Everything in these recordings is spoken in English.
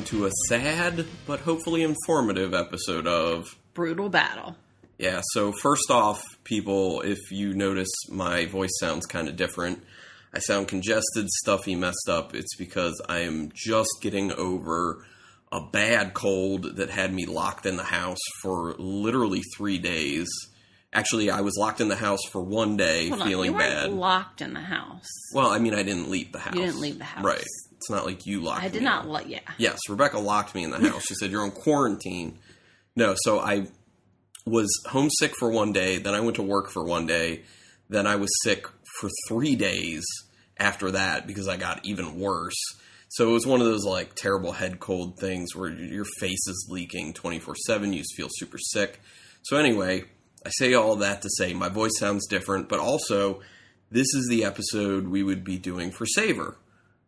welcome to a sad but hopefully informative episode of Brutal Battle. Yeah, so first off, people, if you notice my voice sounds kind of different, I sound congested, stuffy, messed up, it's because I am just getting over a bad cold that had me locked in the house for literally three days. Actually, I was locked in the house for one day, Hold on, feeling you bad. locked in the house. well, I mean, I didn't leave the house. You didn't leave the house. right? It's not like you locked. Me. I did not in. Yeah. Yes, Rebecca locked me in the house. She said, You're on quarantine. No, so I was homesick for one day, then I went to work for one day, then I was sick for three days after that because I got even worse. So it was one of those like terrible head cold things where your face is leaking 24 7, you just feel super sick. So, anyway, I say all that to say my voice sounds different, but also this is the episode we would be doing for Savor.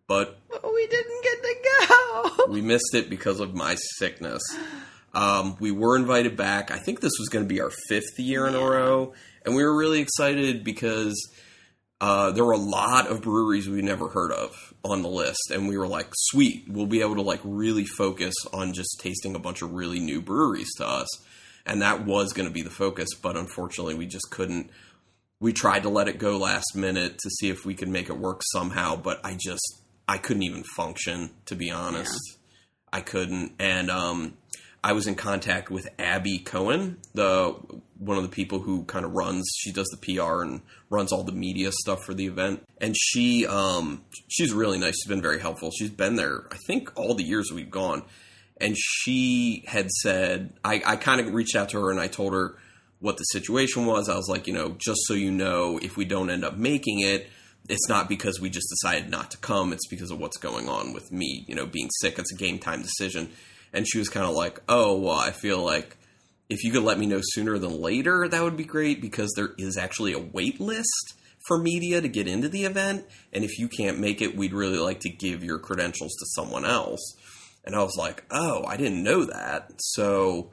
But we didn't get to go. we missed it because of my sickness. Um, we were invited back. I think this was going to be our fifth year in a row, and we were really excited because uh, there were a lot of breweries we never heard of on the list, and we were like, "Sweet, we'll be able to like really focus on just tasting a bunch of really new breweries to us." And that was going to be the focus, but unfortunately, we just couldn't. We tried to let it go last minute to see if we could make it work somehow, but I just I couldn't even function to be honest. I couldn't, and um, I was in contact with Abby Cohen, the one of the people who kind of runs. She does the PR and runs all the media stuff for the event, and she um, she's really nice. She's been very helpful. She's been there, I think, all the years we've gone, and she had said I, I kind of reached out to her and I told her what the situation was. I was like, you know, just so you know, if we don't end up making it, it's not because we just decided not to come. It's because of what's going on with me, you know, being sick. It's a game time decision. And she was kind of like, oh, well, I feel like if you could let me know sooner than later, that would be great because there is actually a wait list for media to get into the event. And if you can't make it, we'd really like to give your credentials to someone else. And I was like, oh, I didn't know that. So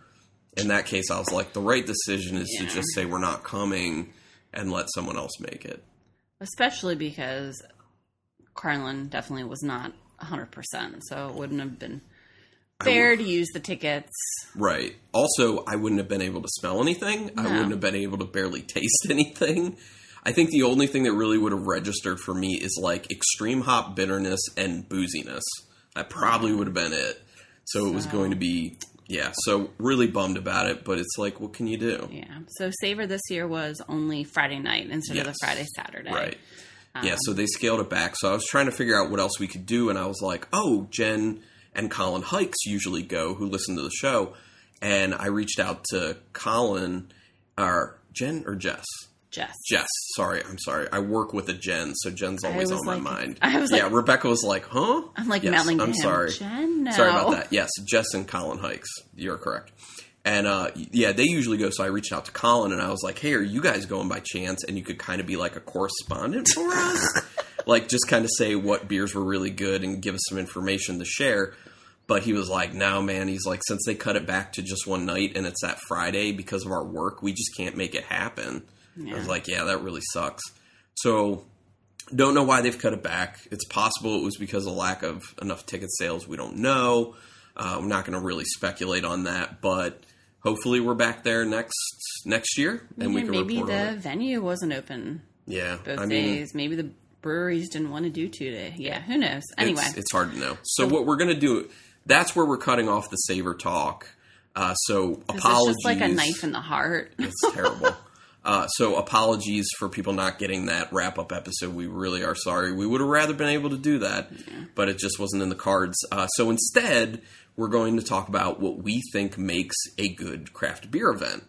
in that case, I was like, the right decision is Yeah. to just say we're not coming and let someone else make it. Especially because Carlin definitely was not 100%. So it wouldn't have been fair to use the tickets. Right. Also, I wouldn't have been able to smell anything. I wouldn't have been able to barely taste anything. I think the only thing that really would have registered for me is like extreme hop bitterness and booziness. That probably would have been it. So it was going to be, yeah. So really bummed about it, but it's like, what can you do? Yeah. So Savor this year was only Friday night instead of the Friday, Saturday. Right. yeah, Um, so they scaled it back. So I was trying to figure out what else we could do, and I was like, oh, Jen and Colin Hikes usually go, who listen to the show. And I reached out to Colin, or Jen or Jess? Jess. Jess, sorry, I'm sorry. I work with a Jen, so Jen's always on my mind. I was yeah, like- Rebecca was like, huh? I'm like Yes, I'm him. sorry. Jen, no. Sorry about that. Yes, Jess and Colin Hikes. You're correct. And uh, yeah, they usually go. So I reached out to Colin and I was like, "Hey, are you guys going by chance?" And you could kind of be like a correspondent for us, like just kind of say what beers were really good and give us some information to share. But he was like, "No, man." He's like, "Since they cut it back to just one night and it's that Friday because of our work, we just can't make it happen." I was like, "Yeah, that really sucks." So don't know why they've cut it back. It's possible it was because of lack of enough ticket sales. We don't know. Uh, I'm not going to really speculate on that, but hopefully we're back there next next year and we can maybe the venue wasn't open Yeah, both I mean, days. Maybe the breweries didn't want to do two day. Yeah, who knows? Anyway, it's, it's hard to know. So, what we're going to do? That's where we're cutting off the Savor talk. Uh, so apologies. just like a knife in the heart. It's terrible. Uh, so apologies for people not getting that wrap up episode. We really are sorry. We would have rather been able to do that, but it just wasn't in the cards. Uh, so instead, we're going to talk about what we think makes a good craft beer event,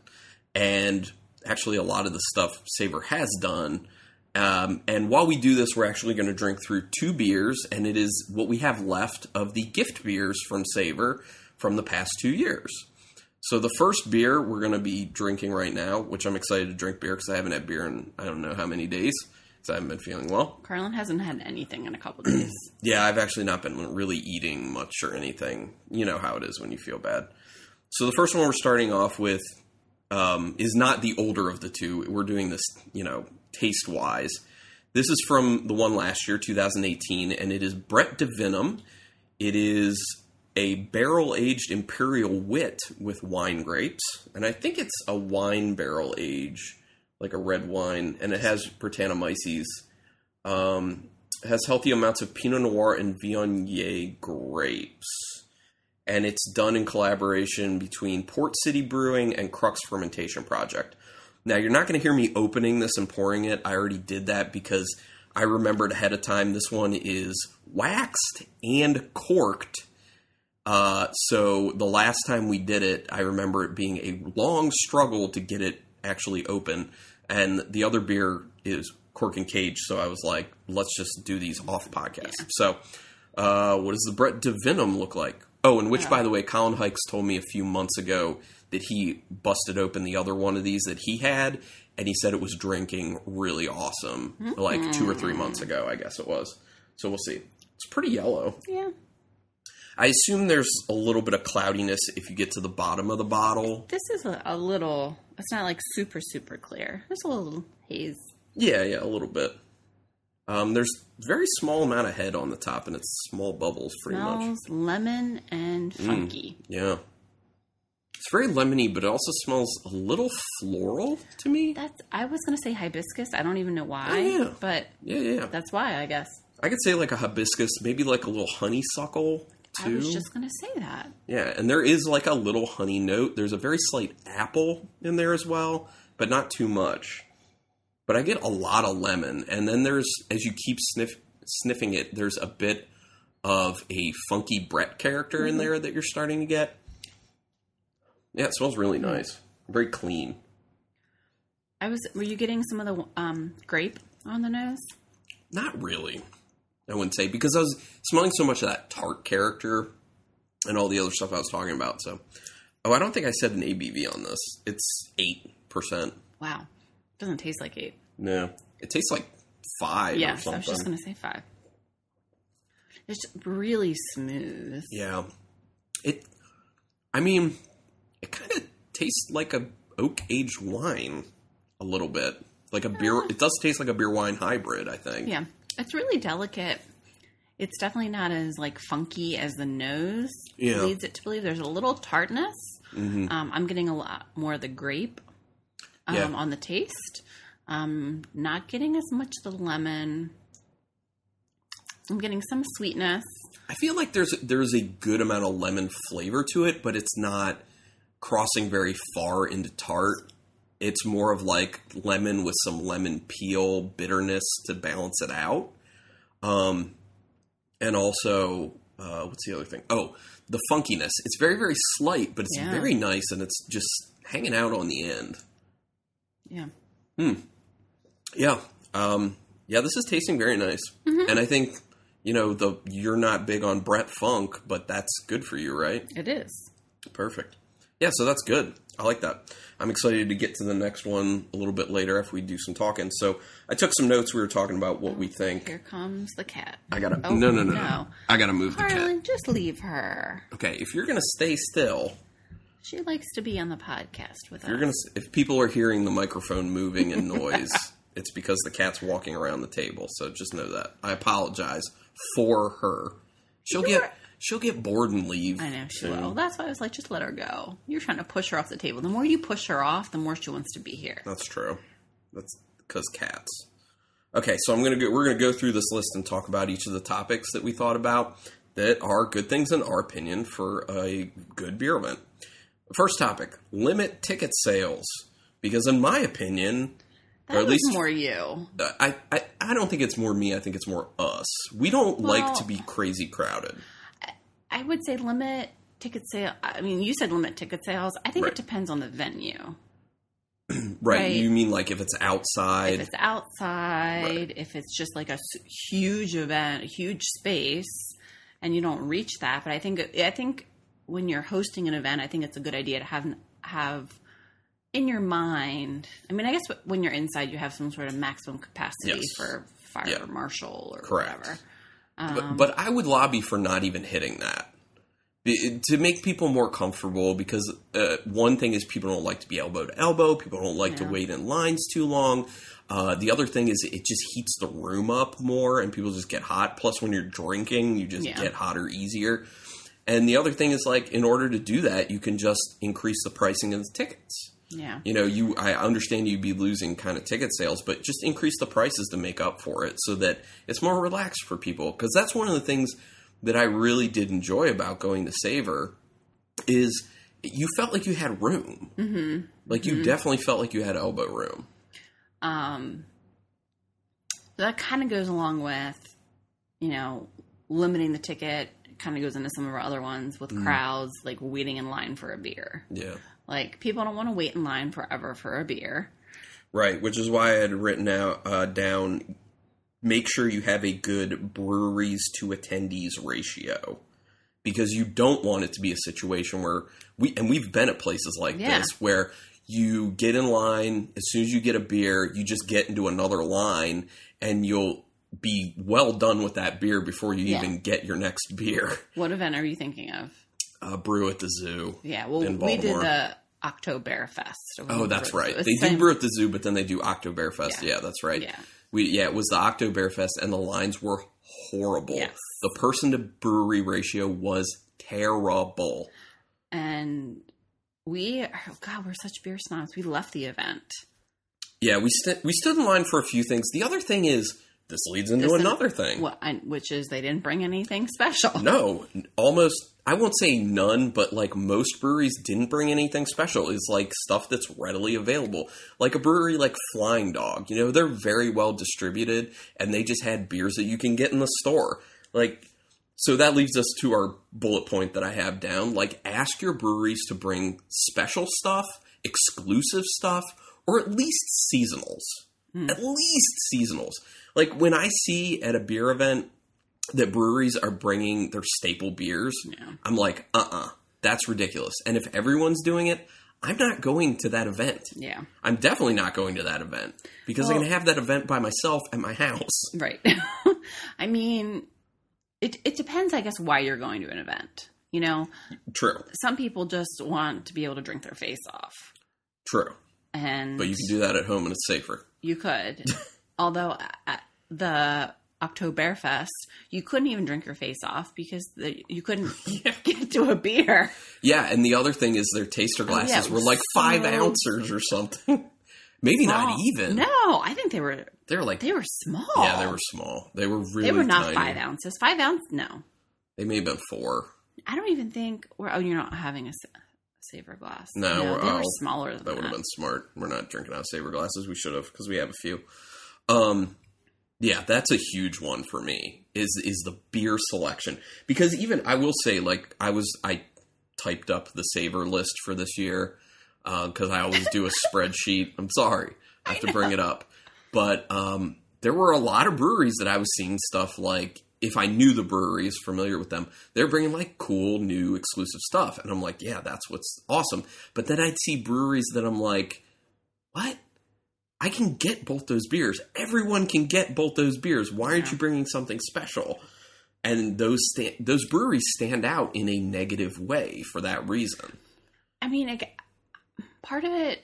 and actually a lot of the stuff Savor has done. Um, and while we do this, we're actually going to drink through two beers, and it is what we have left of the gift beers from Savor from the past two years. So the first beer we're going to be drinking right now, which I'm excited to drink beer because I haven't had beer in I don't know how many days because I haven't been feeling well. Carlin hasn't had anything in a couple days. Yeah, I've actually not been really eating much or anything. You know how it is when you feel bad. So the first one we're starting off with um, is not the older of the two. We're doing this, you know, taste wise. This is from the one last year, 2018, and it is Brett DeVinum. It is a barrel aged imperial wit with wine grapes, and I think it's a wine barrel age, like a red wine, and it has Brettanomyces. Um, has healthy amounts of Pinot Noir and Viognier grapes, and it's done in collaboration between Port City Brewing and Crux Fermentation Project. Now, you're not going to hear me opening this and pouring it. I already did that because I remembered ahead of time this one is waxed and corked. Uh, so the last time we did it, I remember it being a long struggle to get it actually open. And the other beer is cork and cage. So I was like, let's just do these off podcast. So, uh, what does the Brett DeVinum look like? Oh, and which, by the way, Colin Hikes told me a few months ago that he busted open the other one of these that he had, and he said it was drinking really awesome, like two or three months ago, I guess it was. So we'll see. It's pretty yellow. Yeah. I assume there's a little bit of cloudiness if you get to the bottom of the bottle. This is a, a little. It's not like super super clear. There's a little haze. Yeah, yeah, a little bit. Um, there's very small amount of head on the top, and it's small bubbles, pretty much. Smells lemon and funky. Yeah. It's very lemony, but it also smells a little floral to me. That's. I was gonna say hibiscus. I don't even know why, Oh, yeah. but Yeah, yeah. that's why I guess. I could say like a hibiscus, maybe like a little honeysuckle I was just gonna say that. Yeah, and there is like a little honey note. There's a very slight apple in there as well, but not too much. But I get a lot of lemon, and then there's as you keep sniff sniffing it, there's a bit of a funky Brett character in there that you're starting to get. Yeah, it smells really nice, very clean. I was. Were you getting some of the um, grape on the nose? Not really, I wouldn't say because I was smelling so much of that tart character and all the other stuff I was talking about. So, oh, I don't think I said an ABV on this. It's eight percent. Wow, it doesn't taste like eight. No, it tastes like five or Yes, I was just gonna say five. It's really smooth. Yeah, it. I mean, it kind of tastes like a oak aged wine a little bit, like a beer. It does taste like a beer wine hybrid. I think. Yeah, it's really delicate. It's definitely not as like funky as the nose Yeah. leads it to believe. There's a little tartness. Um, I'm getting a lot more of the grape um, Yeah. on the taste. Um, not getting as much of the lemon. I'm getting some sweetness. I feel like there's there's a good amount of lemon flavor to it, but it's not crossing very far into tart. It's more of like lemon with some lemon peel bitterness to balance it out. Um, and also, uh, what's the other thing? Oh, the funkiness. It's very very slight, but it's Yeah. very nice, and it's just hanging out on the end. Yeah. Hmm. Yeah. Um, yeah, this is tasting very nice. And I think, you know, the you're not big on Brett Funk, but that's good for you, right? It is. Perfect. Yeah, so that's good. I like that. I'm excited to get to the next one a little bit later if we do some talking. So I took some notes. We were talking about what we think. Here comes the cat. I gotta Oh, no no no no. I gotta move the cat. Harlan, just leave her. Okay, if you're gonna stay still, She likes to be on the podcast with you're us. gonna if people are hearing the microphone moving and noise, it's because the cat's walking around the table. So just know that. I apologize for her. She'll You're- get she'll get bored and leave. I know she soon. will. That's why I was like, just let her go. You're trying to push her off the table. The more you push her off, the more she wants to be here. That's true. That's because cats. Okay, so I'm gonna go. We're gonna go through this list and talk about each of the topics that we thought about that are good things in our opinion for a good beer event. First topic: limit ticket sales, because in my opinion, That or at least more you. Uh, I, I I don't think it's more me. I think it's more us. We don't like to be crazy crowded. I would say limit ticket sale. I mean, you said limit ticket sales. I think Right. it depends on the venue. Right. Right. You mean like if it's outside? If it's outside, Right. if it's just like a huge event, a huge space, and you don't reach that. But I think I think when you're hosting an event, I think it's a good idea to have have in your mind. I mean, I guess when you're inside, you have some sort of maximum capacity Yes. for fire Yeah. marshal or Correct. whatever. But, but I would lobby for not even hitting that to make people more comfortable. Because uh, one thing is people don't like to be elbow to elbow. People don't like to wait in lines too long. Uh, the other thing is it just heats the room up more, and people just get hot. Plus, when you're drinking, you just Yeah. get hotter easier. And the other thing is like in order to do that, you can just increase the pricing of the tickets. Yeah. You know, you I understand you'd be losing kind of ticket sales, but just increase the prices to make up for it so that it's more relaxed for people. Because that's one of the things that I really did enjoy about going to Savor is you felt like you had room. Mm-hmm. Like you definitely felt like you had elbow room. Um, that kind of goes along with, you know, limiting the ticket. Kind of goes into some of our other ones with crowds, like waiting in line for a beer. Yeah. Like people don't want to wait in line forever for a beer. Right, which is why I had written out uh, down. Make sure you have a good breweries to attendees ratio, because you don't want it to be a situation where we and we've been at places like Yeah. this where you get in line as soon as you get a beer, you just get into another line, and you'll be well done with that beer before you Yeah. even get your next beer. What event are you thinking of? Uh, brew at the zoo. Yeah, well, we did the Oktoberfest. Oh, that's right. They it's do brew at the zoo, but then they do Oktoberfest. Yeah. Yeah, that's right. Yeah. We yeah, it was the Oktoberfest, and the lines were horrible. Yes. The person to brewery ratio was terrible. and we, oh God, we're such beer snobs. We left the event. Yeah, we st- we stood in line for a few things. The other thing is this leads into This- another thing. What, I, which is they didn't bring anything special. No, almost. I won't say none, but like most breweries didn't bring anything special. It's like stuff that's readily available. Like a brewery like Flying Dog, you know, they're very well distributed and they just had beers that you can get in the store. Like, so that leads us to our bullet point that I have down. Like, ask your breweries to bring special stuff, exclusive stuff, or at least seasonals. At least seasonals. Like, when I see at a beer event, that breweries are bringing their staple beers, Yeah. I'm like, uh uh that's ridiculous. And if everyone's doing it, I'm not going to that event. Yeah, I'm definitely not going to that event because I'm going to have that event by myself at my house. right. I mean, it it depends, I guess, why you're going to an event. You know, True, some people just want to be able to drink their face off, true. and But you can do that at home and it's safer. You could. Although at the Oktoberfest, you couldn't even drink your face off because the, you couldn't get to a beer. Yeah, and the other thing is their taster glasses Oh, yeah, were like five ounces or something. Maybe not even. No, I think they were They were like, they were small. yeah, they were small. They were really They were not tiny. five ounces. Five ounce? No, They may have been four. I don't even think. We're, oh, you're not having a Savor glass. No, they oh, were smaller than That would have been smart. We're not drinking out of Savor glasses. We should have because we have a few. Um, yeah, that's a huge one for me. Is is the beer selection because even I will say like I was I typed up the Savor list for this year because I always do a spreadsheet. I'm sorry, I have to bring it up, but um, there were a lot of breweries that I was seeing stuff like. If I knew the breweries, familiar with them, they're bringing like cool, new, exclusive stuff, and I'm like, yeah, that's what's awesome. But then I'd see breweries that I'm like, what? I can get both those beers. Everyone can get both those beers. Why aren't Yeah. you bringing something special? And those sta- those breweries stand out in a negative way for that reason. I mean, I g part of it,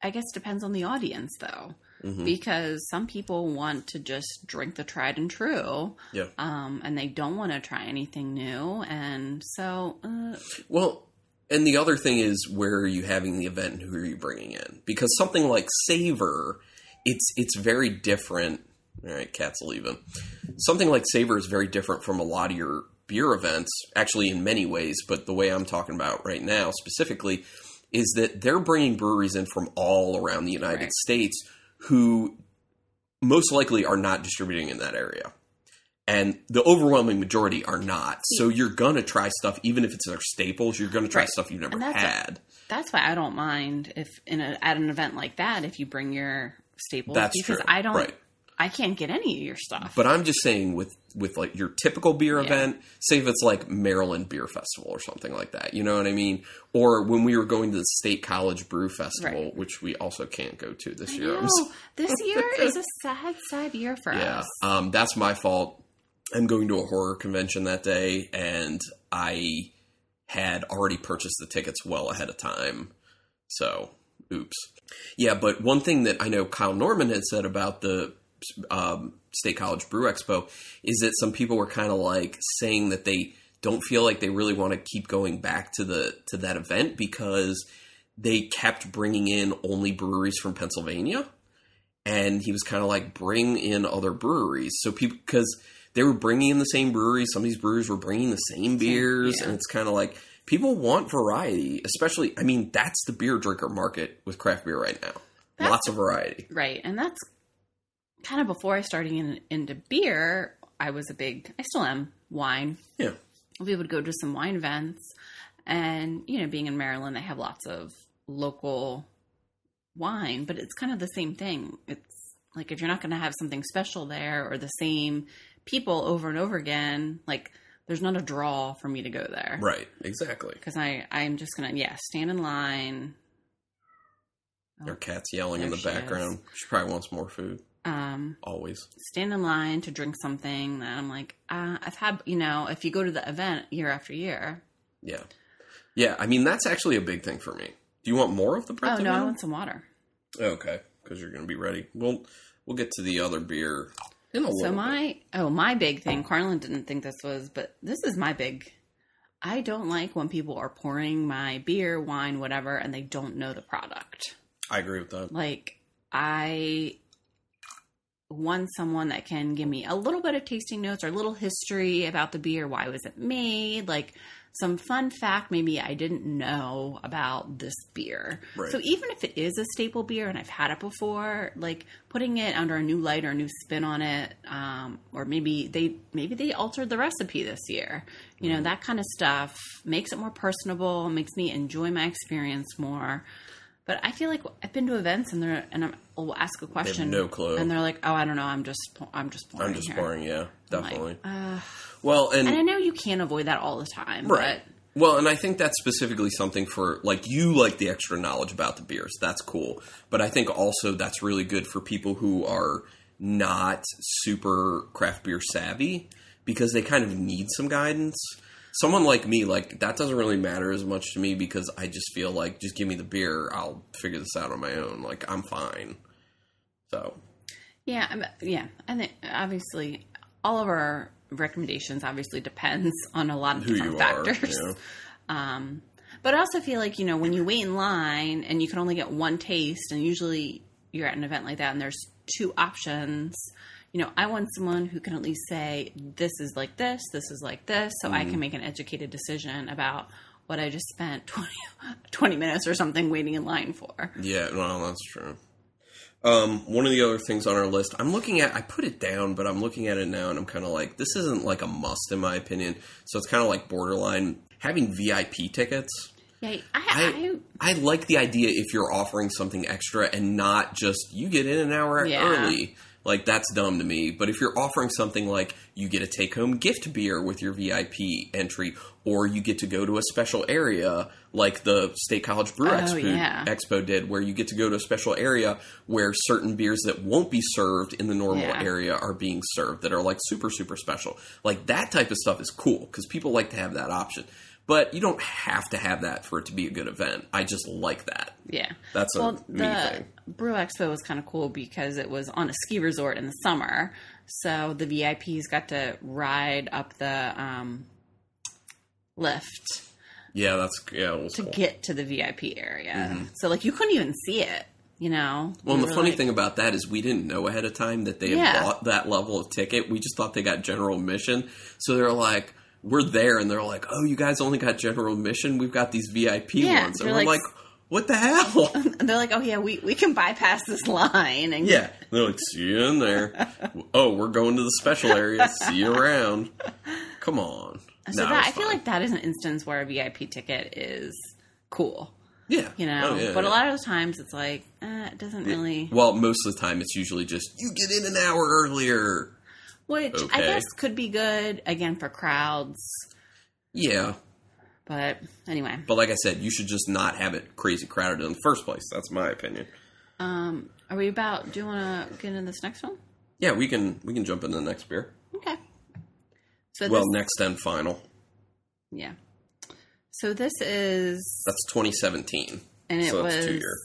I guess, depends on the audience, though, Mhm. because some people want to just drink the tried and true, Yeah. um, and they don't want to try anything new, and so uh, Well, and the other thing is where are you having the event and who are you bringing in? Because something like Savor, it's it's very different. All right, cat's leaving. Something like Savor is very different from a lot of your beer events, actually in many ways. But the way I'm talking about right now specifically is that they're bringing breweries in from all around the United Right. States who most likely are not distributing in that area. And the overwhelming majority are not. So you're going to try stuff, even if it's their staples, you're going to try Right. stuff you've never that's had. that's why I don't mind if in a, at an event like that if you bring your staples That's because true. I don't Right. I can't get any of your stuff. But I'm just saying with with like your typical beer Yeah. event, say if it's like Maryland Beer Festival or something like that, you know what I mean? Or when we were going to the State College Brew Festival, Right. which we also can't go to this I year. This year is a sad, sad year for yeah, us. um, that's my fault. I'm going to a horror convention that day, and I had already purchased the tickets well ahead of time. So, oops. Yeah, but one thing that I know Kyle Norman had said about the um, State College Brew Expo is that some people were kind of like saying that they don't feel like they really want to keep going back to the to that event because they kept bringing in only breweries from Pennsylvania, and he was kind of like bring in other breweries. So people because they were bringing in the same breweries, some of these breweries were bringing the same beers, yeah. and it's kind of like people want variety, especially. I mean, that's the beer drinker market with craft beer right now. That's- Lots of variety. Right. And that's kind of before I started in, into beer, I was a big, I still am, wine. Yeah. We would go to some wine events. And, you know, being in Maryland, they have lots of local wine, but it's kind of the same thing. It's like if you're not going to have something special there or the same people over and over again, like there's not a draw for me to go there. Right. Exactly. Because I, I'm just going to, yeah, stand in line. Our oh, cat's yelling in the she background. She probably wants more food. Um, Always. stand in line to drink something that I'm like, uh, I've had, you know, if you go to the event year after year. Yeah. Yeah. I mean, that's actually a big thing for me. Do you want more of the Oh Brett? no, I want some water. Okay, because you're going to be ready. We'll we'll get to the other beer in a little. So bit. my, oh, my big thing, Carlin didn't think this was, but this is my big. I don't like when people are pouring my beer, wine, whatever, and they don't know the product. I agree with that. Like I want someone that can give me a little bit of tasting notes or a little history about the beer. Why was it made? Like some fun fact maybe I didn't know about this beer. Right. So even if it is a staple beer and I've had it before, like putting it under a new light or a new spin on it, um, or maybe they maybe they altered the recipe this year. You know that kind of stuff makes it more personable, makes me enjoy my experience more. But I feel like I've been to events and they're and I'm, I'll ask a question, no clue. and they're like, "Oh, I don't know. I'm just I'm just pouring I'm just here." pouring. Yeah, I'm like, definitely. uh, well, and and I know you can't avoid that all the time, right. Well, and I think that's specifically something for like you like the extra knowledge about the beers. That's cool. But I think also that's really good for people who are not super craft beer savvy because they kind of need some guidance. Someone like me, like that doesn't really matter as much to me because I just feel like just give me the beer, I'll figure this out on my own. Like I'm fine. So yeah, yeah. I think obviously all of our recommendations obviously depends on a lot of who different factors. are, know? Um, but I also feel like you know when you wait in line and you can only get one taste, and usually you're at an event like that and there's two options. You know, I want someone who can at least say this is like this, this is like this, so I can make an educated decision about what I just spent 20, 20 minutes or something waiting in line for. Yeah, well, that's true. Um, one of the other things on our list, I'm looking at. I put it down, but I'm looking at it now, and I'm kind of like, this isn't like a must in my opinion. So it's kind of like borderline having VIP tickets. Yeah, I, I I like the idea if you're offering something extra and not just you get in an hour Yeah. early. Like that's dumb to me. But if you're offering something like you get a take home gift beer with your VIP entry, or you get to go to a special area like the State College Brew Oh, Expo, yeah. Expo did, where you get to go to a special area where certain beers that won't be served in the normal Yeah. area are being served that are like super super special. Like that type of stuff is cool because people like to have that option. But you don't have to have that for it to be a good event. I just like that. Yeah. That's a well, me the thing. Brew Expo was kind of cool because it was on a ski resort in the summer. So the VIPs got to ride up the um, lift Yeah, that's yeah. It was to cool. get to the VIP area. So like you couldn't even see it, you know. well, We the funny like- thing about that is we didn't know ahead of time that they had bought that level of ticket. We just thought they got general admission. So they're like, we're there, and they're like, oh, you guys only got general admission. We've got these VIP Yeah, ones, and we're like- like, what the hell? they're like, oh yeah, we we can bypass this line and yeah, they're like, see you in there. oh, we're going to the special area. See you around. Come on. So it that I feel like that is an instance where a VIP ticket is cool, yeah, you know. Oh, yeah, but yeah. a lot of the times it's like eh, it doesn't really. Well, most of the time it's usually just you get in an hour earlier. Which I guess could be good again for crowds. Yeah, But anyway, but like I said, you should just not have it crazy crowded in the first place. That's my opinion. um, are we about? Do you want to get into this next one? Yeah, we can we can jump into the next beer. Okay. So Well, this, next and final. yeah. So this is, That's 2017. and it so that's was two year.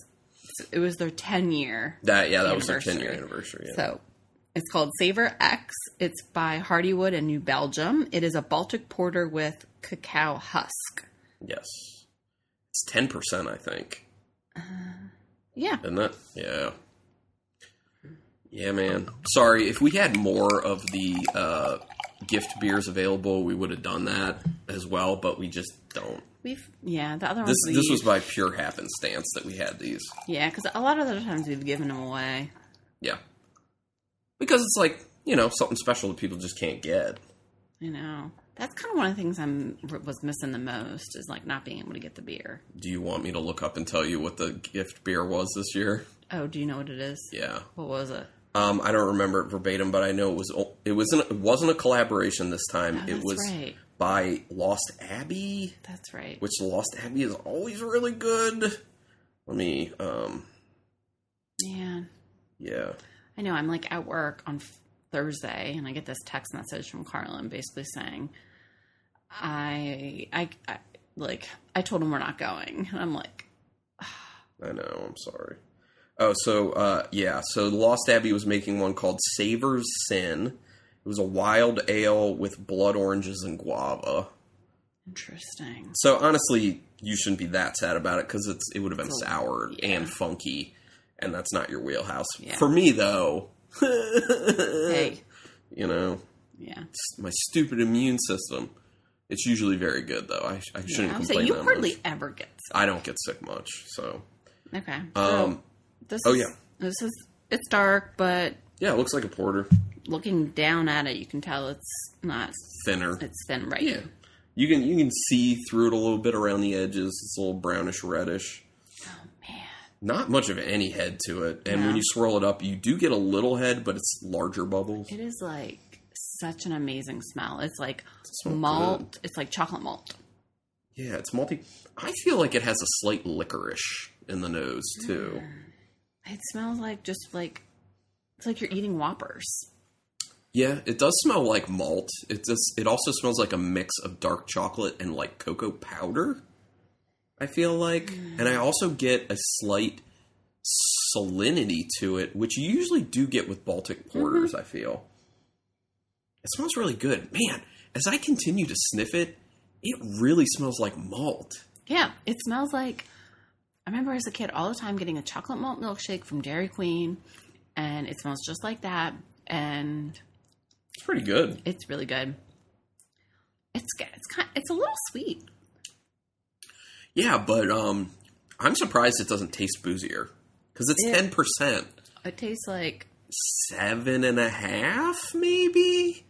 it was their ten year. That yeah, that was their 10 year anniversary. Yeah. So It's called Savor X. It's by Hardywood in New Belgium. It is a Baltic porter with cacao husk. Yes. It's 10%, I think. Yeah. Isn't it? Yeah. Yeah, man. Sorry, if we had more of the uh, gift beers available, we would have done that as well, but we just don't. We've yeah, the other ones This this was by pure happenstance that we had these. yeah, because a lot of the times we've given them away. Yeah. Because it's like, you know, something special that people just can't get. You know, that's kind of one of the things I'm was missing the most is like not being able to get the beer. Do you want me to look up and tell you what the gift beer was this year? Oh, do you know what it is? Yeah. What was it? Um, I don't remember it verbatim, but I know it was it wasn't it wasn't a collaboration this time. Oh, it was right. by Lost Abbey, That's right. which Lost Abbey is always really good. Let me um Yeah, yeah. I know. I'm like at work on Thursday, and I get this text message from Carlin basically saying, I, I, I, like, I told him we're not going, and I'm like, I know, I'm sorry. Oh, so uh yeah, so Lost Abbey was making one called Savor's Sin. It was a wild ale with blood oranges and guava. interesting. So honestly, you shouldn't be that sad about it because it's it would have been So, sour yeah. and funky, and that's not your wheelhouse. Yeah. For me though, Hey, you know, yeah. my stupid immune system. It's usually very good though. I, I shouldn't I complain say you hardly much. ever get sick. I don't get sick much, so Okay. um, so this oh, is, yeah. This is it's dark, but yeah, it looks like a porter, looking down at it, you can tell it's not. thinner. It's thin, right? Yeah, you can you can see through it a little bit around the edges. It's a little brownish reddish. Not much of any head to it, and when you swirl it up, you do get a little head, but it's larger bubbles. It is like such an amazing smell. It's like malt. It's like chocolate malt. Yeah, it's multi. I feel like it has a slight licorice in the nose too. It smells like just like it's like you're eating Whoppers. Yeah, it does smell like malt. It just it also smells like a mix of dark chocolate and like cocoa powder. I feel like, and I mm. also get a slight salinity to it, which you usually do get with Baltic mm-hmm. porters. I feel it smells really good, man. As I continue to sniff it, it really smells like malt. Yeah, it smells like. I remember as a kid all the time getting a chocolate malt milkshake from Dairy Queen, and it smells just like that. And It's pretty good. it's really good. It's g- it's kind it's a little sweet. Yeah, but um, I'm surprised it doesn't taste boozier because it's Yeah. ten percent, It tastes like seven and a half, maybe.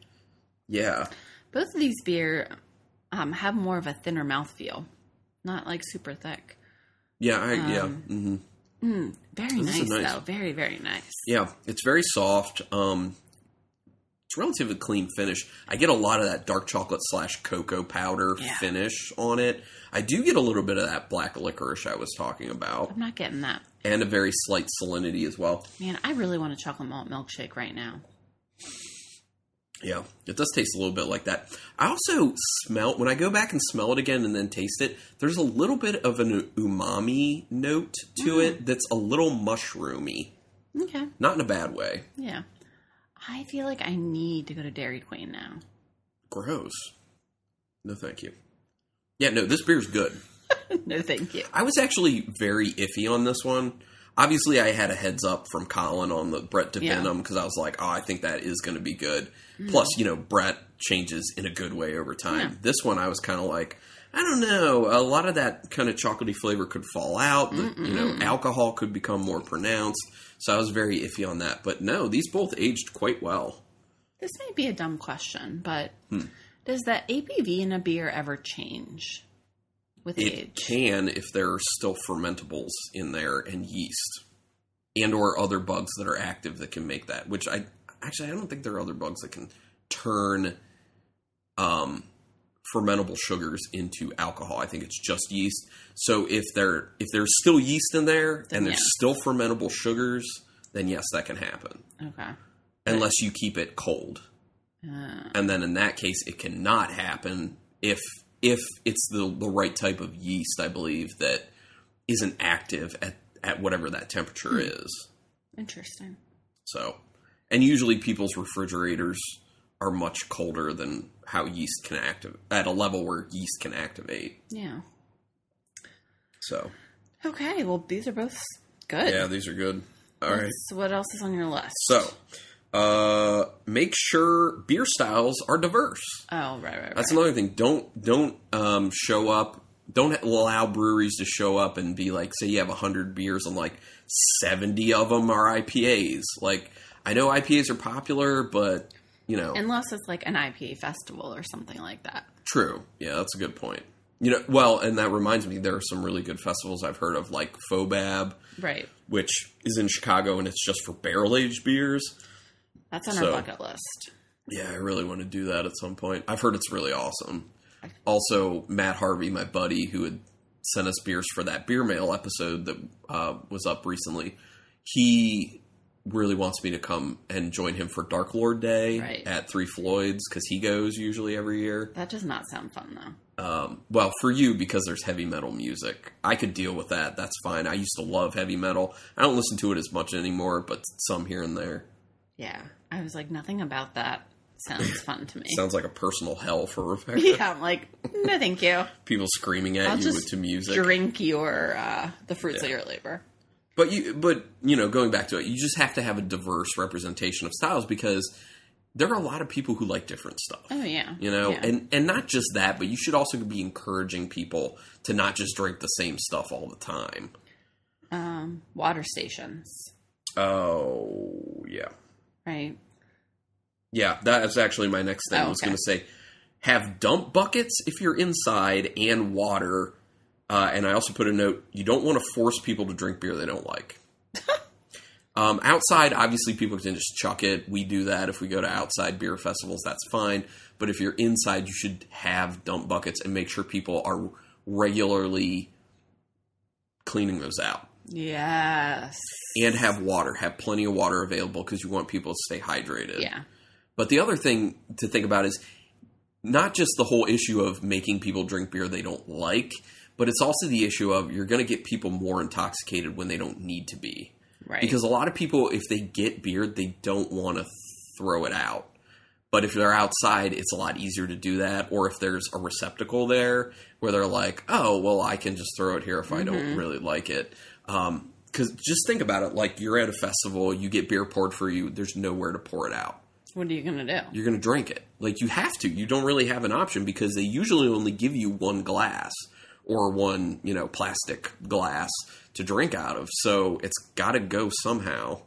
Yeah, both of these beer um, have more of a thinner mouthfeel, not like super thick. yeah, I, yeah, Um, hmm Very This is nice, nice. though. Very very nice. yeah. It's very soft. Um, relatively clean finish. I get a lot of that dark chocolate slash cocoa powder Yeah. finish on it. I do get a little bit of that black licorice I was talking about, I'm not getting that. and a very slight salinity as well. Man, I really want a chocolate malt milkshake right now. Yeah, it does taste a little bit like that. I also smell when I go back and smell it again and then taste it. There's a little bit of an umami note to mm. it that's a little mushroomy, Okay. not in a bad way. Yeah. I feel like I need to go to Dairy Queen now. Gross. No, thank you. Yeah, no, this beer's good. no, thank you. I was actually very iffy on this one. Obviously, I had a heads up from Colin on the Brett Yeah. DeVinum because I was like, oh, I think that is going to be good. Mm. Plus, you know, Brett changes in a good way over time. Yeah. This one, I was kind of like, I don't know. A lot of that kind of chocolatey flavor could fall out. You know, alcohol could become more pronounced. So I was very iffy on that. But no, these both aged quite well. This may be a dumb question, but Hmm. does the ABV in a beer ever change with It age? can if there are still fermentables in there and yeast and or other bugs that are active that can make that. Which I actually I don't think there are other bugs that can turn um, fermentable sugars into alcohol. I think it's just yeast. So if there if there's still yeast in there Then and there's yes. still fermentable sugars, then yes, that can happen Okay. unless you keep it cold. Uh, and then in that case it cannot happen if if it's the the right type of yeast i believe that isn't active at at whatever that temperature is interesting. so and usually people's refrigerators are much colder than how yeast can activate at a level where yeast can activate. Yeah. So Okay. Well, these are both good. yeah, these are good. All right. So what else is on your list? So uh, make sure beer styles are diverse. Oh, right, right, right. That's another thing. Don't don't um, show up. Don't allow breweries to show up and be like, say you have hundred beers and like seventy of them are IPAs. Like I know IPAs are popular, but you know, Unless it's like an IPA festival or something like that. true. Yeah, that's a good point. You know, well, and that reminds me, there are some really good festivals I've heard of, like Fobab, Right. which is in Chicago, and it's just for barrel aged beers. That's on So- our bucket list. Yeah, I really want to do that at some point. I've heard it's really awesome. Also, Matt Harvey, my buddy, who had sent us beers for that beer mail episode that uh, was up recently, he really wants me to come and join him for Dark Lord Day Right. at Three Floyds because he goes usually every year. That does not sound fun though. Um, well, for you because there's heavy metal music, I could deal with that. That's fine. I used to love heavy metal. I don't listen to it as much anymore, but some here and there. Yeah. I was like, nothing about that sounds fun to me. Sounds like a personal hell for Rebecca. yeah, I'm like, no, thank you. People screaming at I'll you to music. drink your uh, the fruits of your labor. But you, but you know, going back to it, you just have to have a diverse representation of styles because there are a lot of people who like different stuff. Oh yeah, You know, Yeah. and and not just that, but you should also be encouraging people to not just drink the same stuff all the time. um, water stations, Oh yeah, right? yeah. That's actually my next thing. Oh, I was okay. going to say, have dump buckets if you're inside and water. Uh, and I also put a note: you don't want to force people to drink beer they don't like. Um, outside, obviously, people can just chuck it. We do that if we go to outside beer festivals. That's fine. But if you're inside, you should have dump buckets and make sure people are regularly cleaning those out Yes. and have water. Have plenty of water available because you want people to stay hydrated. Yeah. But the other thing to think about is not just the whole issue of making people drink beer they don't like, but it's also the issue of you're going to get people more intoxicated when they don't need to be. Right. Because a lot of people, if they get beer, they don't want to throw it out. But if they're outside, it's a lot easier to do that. Or if there's a receptacle there where they're like, oh, well, I can just throw it here if I don't mm-hmm. really like it. Um, because just think about it like you're at a festival, you get beer poured for you, there's nowhere to pour it out. what are you gonna do? You're going to drink it. Like you have to. You don't really have an option because they usually only give you one glass or one, you know, plastic glass to drink out of. So it's got to go somehow.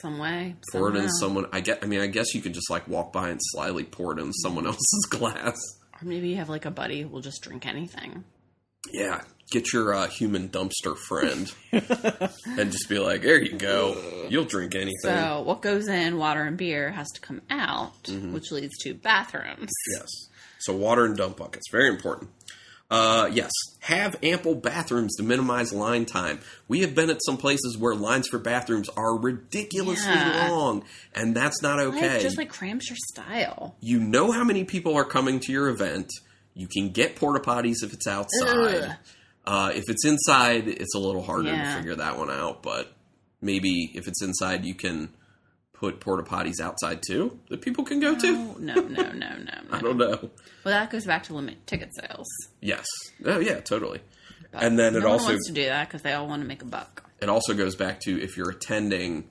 Some way. Pour it in someone. I get. I mean, I guess you could just like walk by and slyly pour it in someone else's glass. Or maybe you have like a buddy who will just drink anything. Yeah, get your uh, human dumpster friend and just be like, "There you go. You'll drink anything." So what goes in water and beer has to come out, Mm-hmm. which leads to bathrooms. Yes. So water and dump buckets, very important. Uh, yes, have ample bathrooms to minimize line time. We have been at some places where lines for bathrooms are ridiculously Yeah. long, and that's not okay. just like cramps your style. you know how many people are coming to your event. You can get porta potties if it's outside. Uh, if it's inside, it's a little harder Yeah. to figure that one out. But maybe if it's inside, you can put porta potties outside too that people can go to. No, no, no, no, no. I don't know. Well, that goes back to limit ticket sales. Yes. Oh yeah, totally. But And then it no one also wants to do that because they all want to make a buck. it also goes back to if you're attending,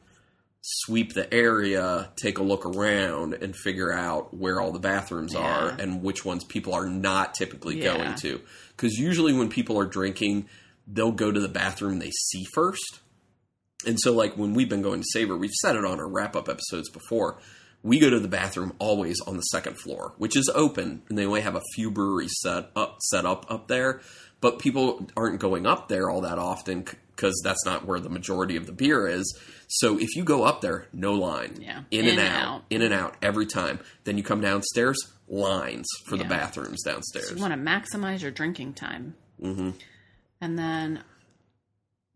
sweep the area, take a look around, and figure out where all the bathrooms are and which ones people are not typically Yeah. going to. Because usually when people are drinking, they'll go to the bathroom they see first. And so, like when we've been going to Savor, we've said it on our wrap up episodes before. We go to the bathroom always on the second floor, which is open, and they only have a few breweries set up set up up there. But people aren't going up there all that often because that's not where the majority of the beer is. So if you go up there, no line, Yeah. in, In and out, out. in and out every time. Then you come downstairs, lines for the bathrooms downstairs. You want to maximize your drinking time. Mm-hmm. And then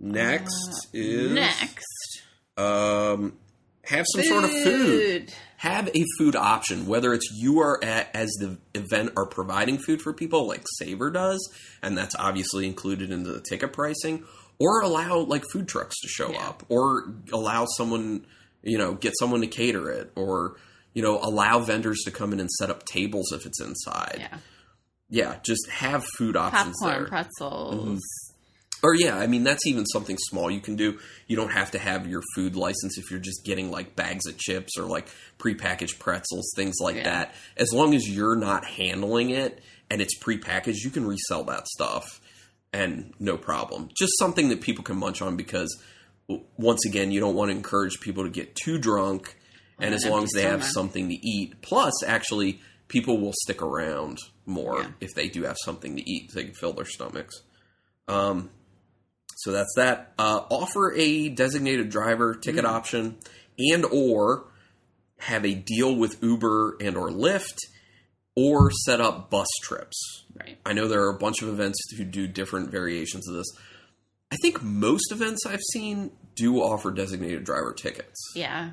Next is next, um, have some sort of food. Have a food option, whether it's you are at, as the event are providing food for people, like Savor does, and that's obviously included into the ticket pricing, or allow like food trucks to show Yeah. up, or allow someone You know, get someone to cater it, or you know, allow vendors to come in and set up tables if it's inside. Yeah. Yeah, just have food options Popcorn, there. pretzels. Or yeah, I mean that's even something small you can do. You don't have to have your food license if you're just getting like bags of chips or like prepackaged pretzels, things like Yeah. that. As long as you're not handling it and it's prepackaged, you can resell that stuff and no problem. Just something that people can munch on because once again, you don't want to encourage people to get too drunk and as long as they have something to eat. Plus, actually, people will stick around more Yeah. if they do have something to eat. So they can fill their stomachs. Um, so that's that. Uh, offer a designated driver ticket option, and or have a deal with Uber and or Lyft, or set up bus trips. Right. I know there are a bunch of events who do different variations of this. I think most events I've seen do offer designated driver tickets. Yeah.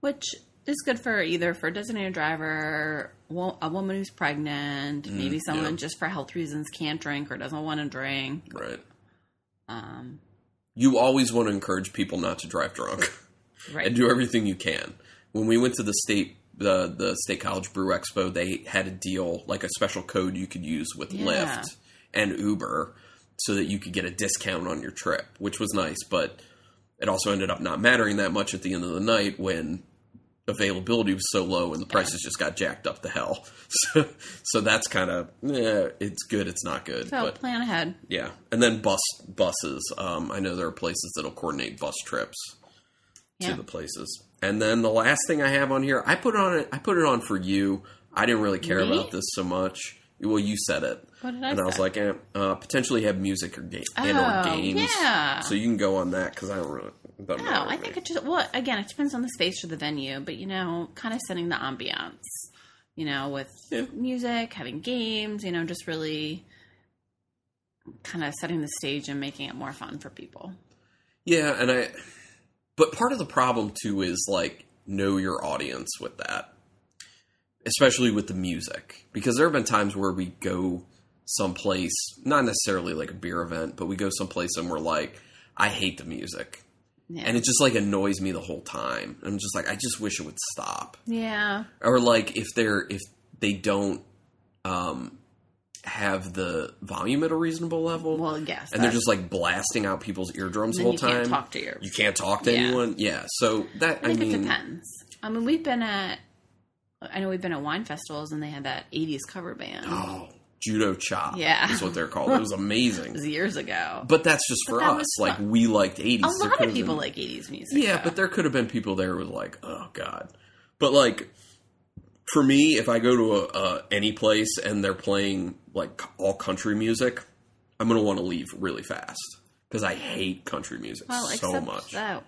Which is good for either for a designated driver, a woman who's pregnant, maybe someone Mm, yeah. just for health reasons can't drink or doesn't want to drink. Right. Um, You always want to encourage people not to drive drunk. right. and do everything you can. When we went to the state the the State College Brew Expo, they had a deal like a special code you could use with Yeah. Lyft and Uber so that you could get a discount on your trip, which was nice, but it also ended up not mattering that much at the end of the night when availability was so low and the prices just got jacked up to hell. So, so that's kind of yeah, it's good, it's not good, so but plan ahead. yeah. And then bus buses. Um, I know there are places that'll coordinate bus trips to the places. And then the last thing I have on here, I put on it. I put it on for you. I didn't really care Me? about this so much. Well, you said it, What did I and I was say? like, eh, uh, potentially have music or game and or Oh, games. yeah. So you can go on that because I don't really. No, I think it just well again it depends on the space or the venue, but you know, kind of setting the ambiance, you know, with Yeah. music, having games, you know, just really kind of setting the stage and making it more fun for people. Yeah, and I. But part of the problem too is like know your audience with that, especially with the music, because there have been times where we go someplace, not necessarily like a beer event, but we go someplace and we're like, I hate the music, Yeah. and it just like annoys me the whole time. I'm just like, I just wish it would stop, yeah. or like if they're if they don't um have the volume at a reasonable level. Well, yes. and they're just like blasting out people's eardrums the whole you time. can't talk to your You can't talk to Yeah. anyone. Yeah. So that I I, think mean, it depends. I mean, we've been at, I know we've been at wine festivals and they had that 80s cover band. oh, judo chop. Yeah. is what they're called. It was It amazing. was years ago. But that's just But for that us. Like we liked eighties. a lot of people like 80s music. Yeah, though. but there could have been people there who was like, oh god. But like for me, if I go to a, a any place and they're playing like all country music, I'm gonna want to leave really fast because I hate country music well, so much. that.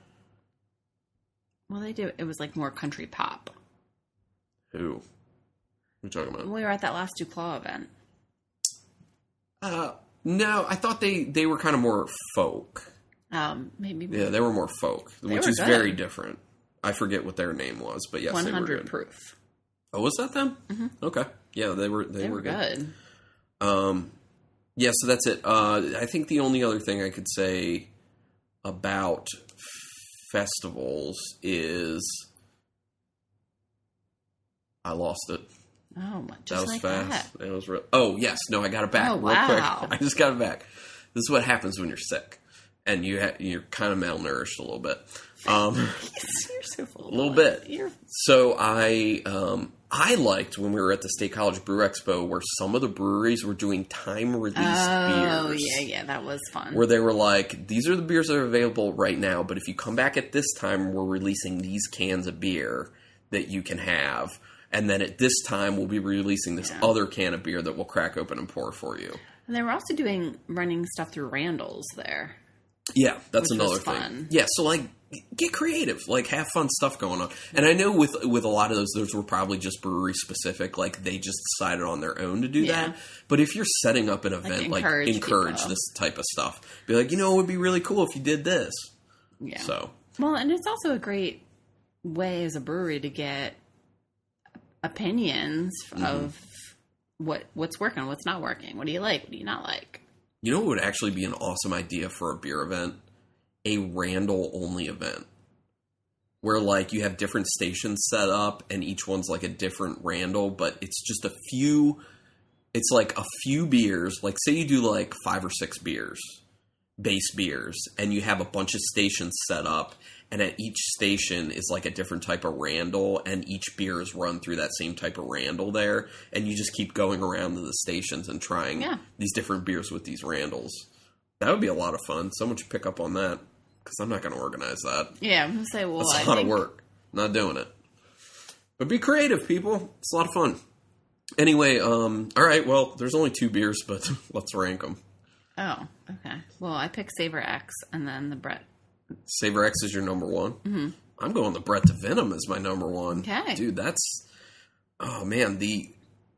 Well, they do. It was like more country pop. Who? What are you talking about? We were at that last DuClaw event. Uh, no, I thought they they were kind of more folk. Um, maybe Yeah, they were more folk, which is good. very different. I forget what their name was, but yes, 100 proof. Oh, was that them? Okay, yeah, they were they, They, were, were good. good. Um, yeah, so that's it. Uh, I think the only other thing I could say about festivals is I lost it. Oh, my- That just was like fast. that. It was real. Oh yes, no, I got it back Oh, real wow. quick. I just got it back. This is what happens when you're sick and you ha- you're kind of malnourished a little bit. Um, You're so full. a little bit. You're So I um, I liked when we were at the State College Brew Expo where some of the breweries were doing time release Oh, beers. Oh yeah, yeah, that was fun. Where they were like, these are the beers that are available right now, but if you come back at this time, we're releasing these cans of beer that you can have. And then at this time, we'll be releasing this Yeah. other can of beer that we'll crack open and pour for you. and they were also doing running stuff through Randall's there. Yeah, that's another thing. fun. Yeah, so like get creative, like have fun stuff going on. And I know with with a lot of those, those were probably just brewery specific. Like they just decided on their own to do Yeah. that. But if you're setting up an event, like encourage encourage, this type of stuff. Be like, you know, it would be really cool if you did this. Yeah. So Well, and it's also a great way as a brewery to get opinions Mm-hmm. of what what's working, what's not working. What do you like? What do you not like? you know, what would actually be an awesome idea for a beer event? A Randall only event. where like you have different stations set up and each one's like a different Randall, but it's just a few it's like a few beers, like say you do like 5 or 6 beers, base beers, and you have a bunch of stations set up and at each station is like a different type of Randall and each beer is run through that same type of Randall there and you just keep going around to the stations and trying Yeah. these different beers with these Randalls. That would be a lot of fun. Someone should pick up on that because I'm not going to organize that. Yeah, I'm gonna say, well, That's a I lot think, of work. Not doing it. But be creative, people. It's a lot of fun. Anyway, um, all right. Well, there's only two beers, but let's rank them. Oh, okay. Well, I picked Savor X and then the Brett. Savor X is your number one. Mm-hmm. I'm going the Brett of Venom as my number one. Okay. dude, that's oh man. The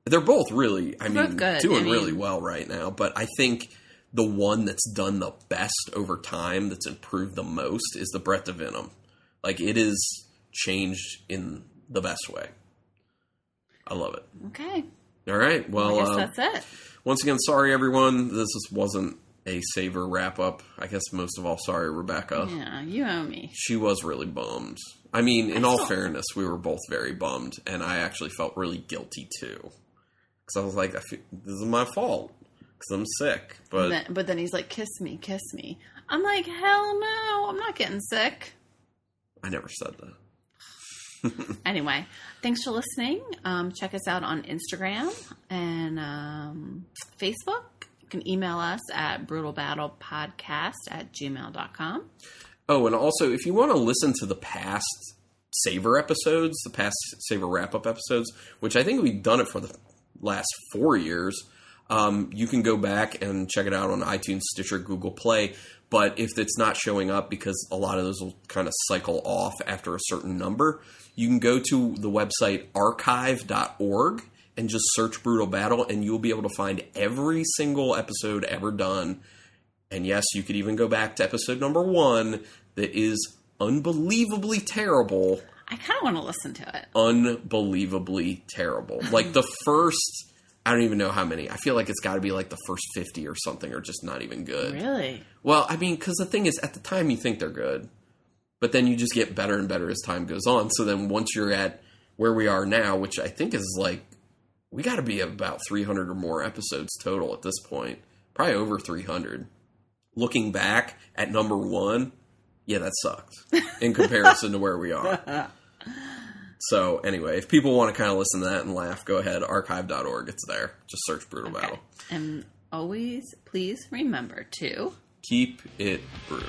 they're both really, I mean, doing I mean- really well right now. But I think the one that's done the best over time, that's improved the most, is the Brett of Venom. Like it is changed in the best way. I love it. Okay. All right. Well, I guess uh, that's it. once again, sorry everyone. This is- wasn't a Savor wrap up. I guess most of all, sorry Rebecca. Yeah, you owe me. She was really bummed. I mean, in all still- fairness, we were both very bummed, and I actually felt really guilty too, because I was like, I feel, "This is my fault because I'm sick." But then, but then he's like, "Kiss me, kiss me." I'm like, "Hell no, I'm not getting sick." I never said that. Anyway, thanks for listening. Um, check us out on Instagram and um, Facebook. You can email us at brutalbattlepodcast at gmail.com. Oh, and also, if you want to listen to the past Savor episodes, the past Savor wrap up episodes, which I think we've done it for the last four years, um, you can go back and check it out on iTunes, Stitcher, Google Play. But if it's not showing up because a lot of those will kind of cycle off after a certain number, you can go to the website archive.org and just search Brutal Battle, and you'll be able to find every single episode ever done and yes, you could even go back to episode number one that is unbelievably terrible. I kind of want to listen to it. Unbelievably terrible. Like the first, I don't even know how many. I feel like it's got to be like the first 50 or something, or just not even good. Really? Well, I mean, because the thing is, at the time you think they're good, but then you just get better and better as time goes on. So then once you're at where we are now, which I think is like, we got to be about 300 or more episodes total at this point, probably over 300. Looking back at number one, yeah, that sucked in comparison to where we are. So anyway, if people want to kind of listen to that and laugh, go ahead, archive.org. It's there. Just search Brutal Battle. And always, please remember to. Keep it brutal.